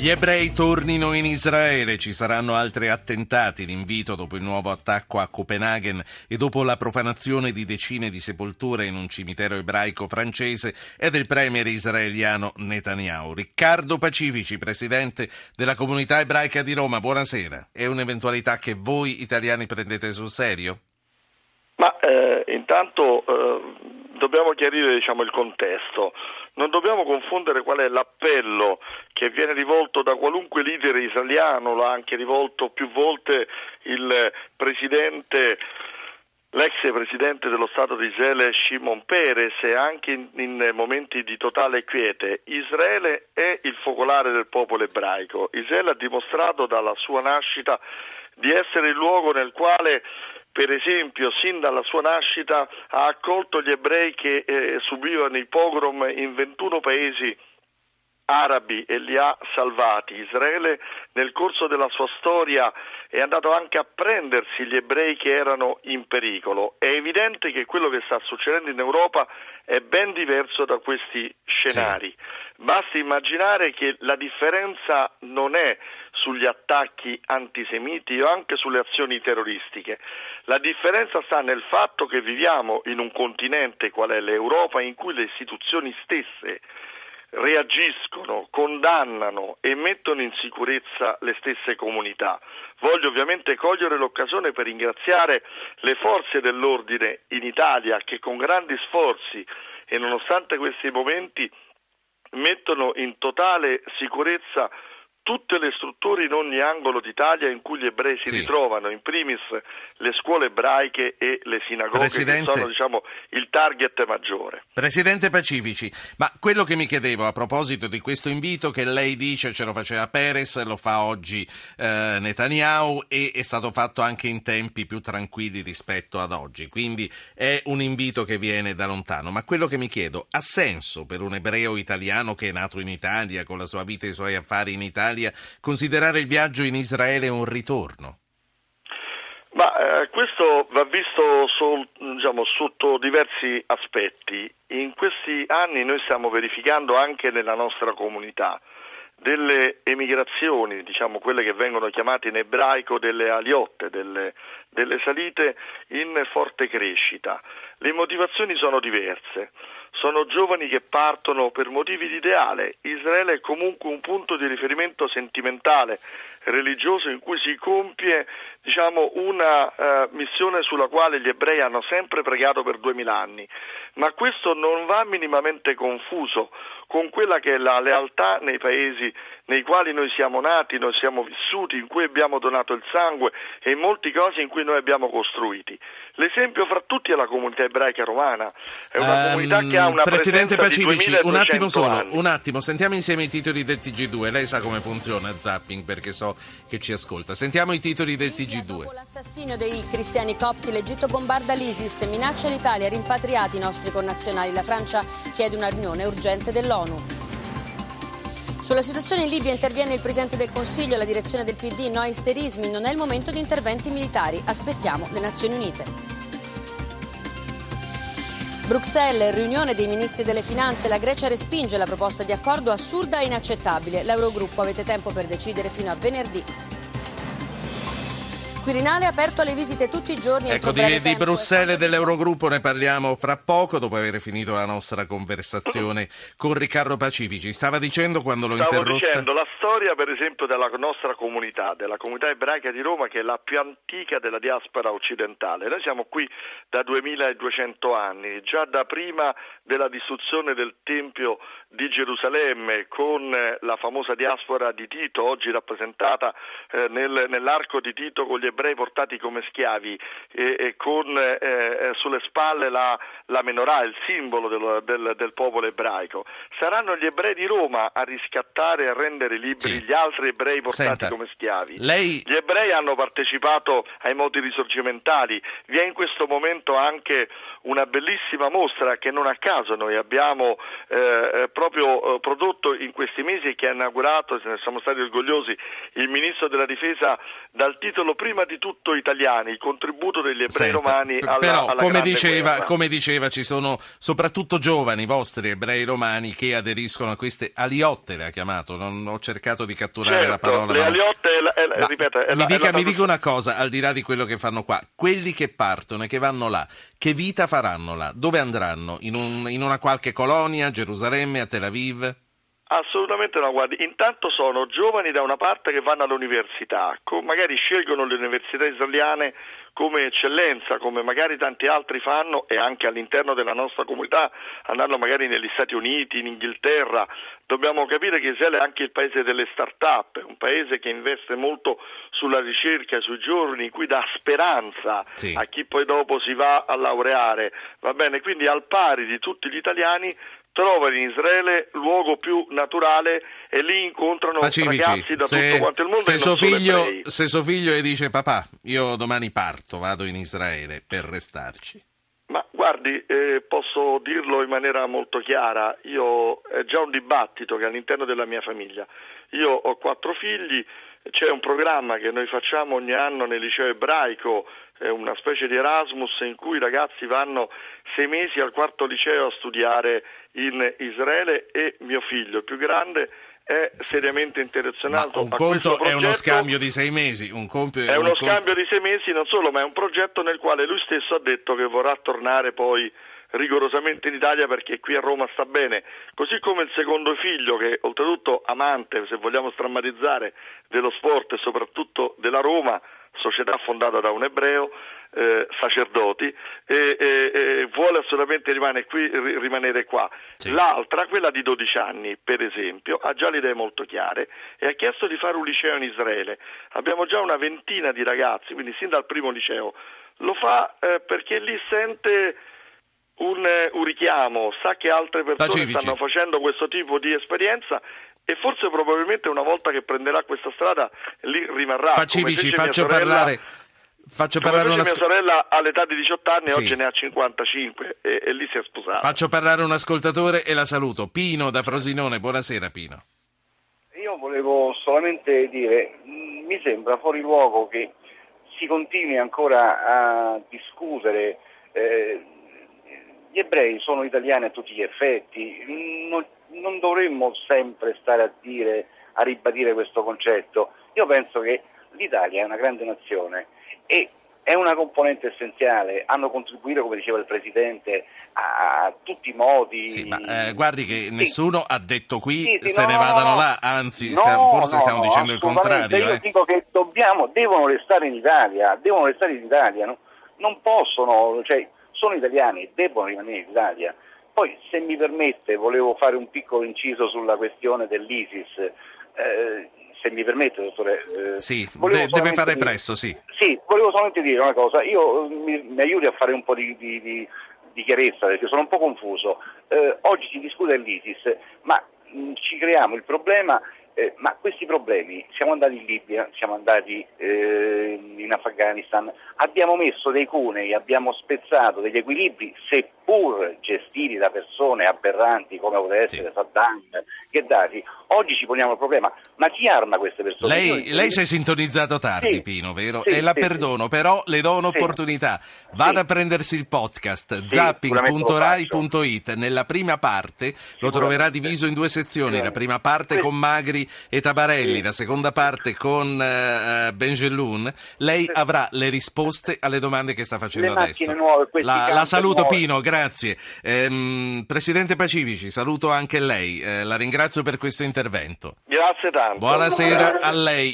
Gli ebrei tornino in Israele, ci saranno altri attentati, l'invito dopo il nuovo attacco a Copenaghen e dopo la profanazione di decine di sepolture in un cimitero ebraico francese è del premier israeliano Netanyahu. Riccardo Pacifici, presidente della comunità ebraica di Roma, buonasera. È un'eventualità che voi italiani prendete sul serio? Ma eh, intanto eh, dobbiamo chiarire diciamo, il contesto. Non dobbiamo confondere qual è l'appello che viene rivolto da qualunque leader israeliano, l'ha anche rivolto più volte il presidente l'ex presidente dello Stato di Israele Shimon Peres anche in, in, momenti di totale quiete. Israele è il focolare del popolo ebraico. Israele ha dimostrato dalla sua nascita di essere il luogo nel quale per esempio, sin dalla sua nascita ha accolto gli ebrei che eh, subivano i pogrom in 21 paesi arabi e li ha salvati. Israele nel corso della sua storia è andato anche a prendersi gli ebrei che erano in pericolo. È evidente che quello che sta succedendo in Europa è ben diverso da questi scenari. Sì. Basta immaginare che la differenza non è sugli attacchi antisemiti o anche sulle azioni terroristiche. La differenza sta nel fatto che viviamo in un continente qual è l'Europa in cui le istituzioni stesse reagiscono, condannano e mettono in sicurezza le stesse comunità. Voglio ovviamente cogliere l'occasione per ringraziare le forze dell'ordine in Italia che con grandi sforzi e nonostante questi momenti mettono in totale sicurezza tutte le strutture in ogni angolo d'Italia in cui gli ebrei si sì. ritrovano, in primis le scuole ebraiche e le sinagoghe Presidente... che sono diciamo, il target maggiore. Presidente Pacifici, ma quello che mi chiedevo a proposito di questo invito che lei dice ce lo faceva Perez, lo fa oggi eh, Netanyahu e è stato fatto anche in tempi più tranquilli rispetto ad oggi, quindi è un invito che viene da lontano, ma quello che mi chiedo, ha senso per un ebreo italiano che è nato in Italia, con la sua vita e i suoi affari in Italia, Italia, considerare il viaggio in Israele un ritorno? Ma, eh, questo va visto sol, diciamo, sotto diversi aspetti. In questi anni noi stiamo verificando anche nella nostra comunità delle emigrazioni, diciamo quelle che vengono chiamate in ebraico delle aliotte, delle, delle salite in forte crescita. Le motivazioni sono diverse sono giovani che partono per motivi di ideale. Israele è comunque un punto di riferimento sentimentale, religioso in cui si compie diciamo, una uh, missione sulla quale gli ebrei hanno sempre pregato per duemila anni. Ma questo non va minimamente confuso con quella che è la lealtà nei paesi nei quali noi siamo nati, noi siamo vissuti, in cui abbiamo donato il sangue e in molte cose in cui noi abbiamo costruiti. L'esempio fra tutti è la comunità ebraica romana, è una um, comunità che ha una Presidente Pacifici, un attimo solo, anni. un attimo, sentiamo insieme i titoli del TG2, lei sa come funziona Zapping perché so che ci ascolta. Sentiamo i titoli del TG2. Dopo l'assassinio dei cristiani copti, l'Egitto bombarda l'ISIS, minaccia l'Italia, rimpatriati i nostri connazionali, la Francia chiede una riunione urgente dell'ONU. Sulla situazione in Libia interviene il Presidente del Consiglio, la direzione del PD, no isterismi, non è il momento di interventi militari, aspettiamo le Nazioni Unite. Bruxelles, riunione dei ministri delle finanze, la Grecia respinge la proposta di accordo assurda e inaccettabile. L'Eurogruppo avete tempo per decidere fino a venerdì. Quirinale aperto alle visite tutti i giorni. Ecco, di, di Bruxelles e dell'Eurogruppo ne parliamo fra poco, dopo aver finito la nostra conversazione con Riccardo Pacifici. Stava dicendo quando l'ho Stavo interrotta... dicendo la storia, per esempio, della nostra comunità, della comunità ebraica di Roma, che è la più antica della diaspora occidentale. Noi siamo qui da 2200 anni, già da prima della distruzione del Tempio di Gerusalemme, con la famosa diaspora di Tito, oggi rappresentata eh, nel, nell'arco di Tito con gli ebrei portati come schiavi e, e con eh, eh, sulle spalle la, la, menorah, il simbolo del, del, del, popolo ebraico. Saranno gli ebrei di Roma a riscattare e a rendere liberi sì. gli altri ebrei portati Senta, come schiavi. Lei... Gli ebrei hanno partecipato ai moti risorgimentali, vi è in questo momento anche una bellissima mostra che non a caso noi abbiamo eh, proprio eh, prodotto in questi mesi e che ha inaugurato, se ne siamo stati orgogliosi, il Ministro della Difesa dal titolo prima di tutto italiani, il contributo degli ebrei Senta, romani alla, però, alla come diceva, come diceva, ci sono soprattutto giovani vostri ebrei romani che aderiscono a queste aliottere, ha chiamato, non ho cercato di catturare Certo, la parola. le ma- aliotte, è la- è Ma ripeto, è mi, la- è dica, la mi dica una cosa, al di là di quello che fanno qua, quelli che partono e che vanno là, che vita faranno là? Dove andranno? In, un- in una qualche colonia, a Gerusalemme, a Tel Aviv? Assolutamente no, guardi, intanto sono giovani da una parte che vanno all'università, magari scelgono le università israeliane come eccellenza, come magari tanti altri fanno e anche all'interno della nostra comunità, andando magari negli Stati Uniti, in Inghilterra. Dobbiamo capire che Israele è anche il paese delle start-up, un paese che investe molto sulla ricerca, sui giorni, in cui dà speranza Sì. a chi poi dopo si va a laureare. Va bene, quindi al pari di tutti gli italiani trovano in Israele luogo più naturale e lì incontrano Pacifici, ragazzi da se, tutto quanto il mondo se suo figlio, se suo figlio gli dice papà, io domani parto, vado in Israele per restarci. Ma guardi, eh, posso dirlo in maniera molto chiara, io è già un dibattito che all'interno della mia famiglia. Io ho quattro figli, c'è un programma che noi facciamo ogni anno nel liceo ebraico, è una specie di Erasmus in cui i ragazzi vanno sei mesi al quarto liceo a studiare in Israele e mio figlio, il più grande, è seriamente Ma intenzionato un a conto è uno scambio di sei mesi, un compio È un uno conto- scambio di sei mesi, non solo, ma è un progetto nel quale lui stesso ha detto che vorrà tornare poi rigorosamente in Italia perché qui a Roma sta bene, così come il secondo figlio che oltretutto amante, se vogliamo strammatizzare, dello sport e soprattutto della Roma, società fondata da un ebreo, eh, sacerdoti, e, e- e vuole assolutamente rimanere, qui, ri- rimanere qua. Sì. L'altra, quella di 12 anni, per esempio, ha già le idee molto chiare e ha chiesto di fare un liceo in Israele. Abbiamo già una ventina di ragazzi, quindi sin dal primo liceo. Lo fa eh, perché lì sente un, eh, un richiamo, sa che altre persone Pacifici. stanno facendo questo tipo di esperienza e forse probabilmente una volta che prenderà questa strada lì rimarrà. Pacifici, faccio sorella- parlare, faccio parlare una mia sorella all'età di 18 anni, Sì. oggi ne ha 55 e, e lì si è sposata. Faccio parlare un ascoltatore e la saluto. Pino da Frosinone, buonasera Pino. Io volevo solamente dire, mh, mi sembra fuori luogo che si continui ancora a discutere. eh, gli ebrei sono italiani a tutti gli effetti, non, non dovremmo sempre stare a dire, a ribadire questo concetto. Io penso che l'Italia è una grande nazione e è una componente essenziale, hanno contribuito, come diceva il Presidente, a, tutti i modi. Sì, ma eh, guardi che Sì. nessuno ha detto qui Sì, se no, ne no, vadano no. là, anzi No, stiamo- forse stiamo dicendo il contrario. Io eh. dico che dobbiamo, devono restare in Italia, devono restare in Italia, no? non possono, cioè, sono italiani, debbono rimanere in Italia. Poi, se mi permette, volevo fare un piccolo inciso sulla questione dell'ISIS. Eh, se mi permette, dottore. eh, Sì, volevo de- deve solamente fare dire- presto, sì. sì, volevo solamente dire una cosa, io eh, mi, mi aiuti a fare un po' di, di- di- di chiarezza perché sono un po' confuso. Eh, oggi si discute dell'ISIS, ma mh, ci creiamo il problema, eh, ma questi problemi, siamo andati in Libia, siamo andati eh, in Afghanistan, abbiamo messo dei cunei, abbiamo spezzato degli equilibri, seppur gestiti da persone aberranti come poteva essere Sì. Saddam, Gheddafi, oggi ci poniamo il problema, ma chi arma queste persone? Lei, Io- lei si è sintonizzato tardi, Sì. Pino, vero? Sì, e la perdono, però le do un'opportunità. Vada a prendersi il podcast zapping.rai.it. Nella prima parte lo troverà diviso in due sezioni. La prima parte con Magri e Tabarelli, Sì. la seconda parte con eh, Bengelloun. Lei avrà le risposte alle domande che sta facendo Le adesso. nuove, La, la saluto, nuovi. Pino, grazie. Ehm, Presidente Pacifici, saluto anche lei. Eh, la ringrazio per questo intervento. Grazie tanto. Buonasera a lei.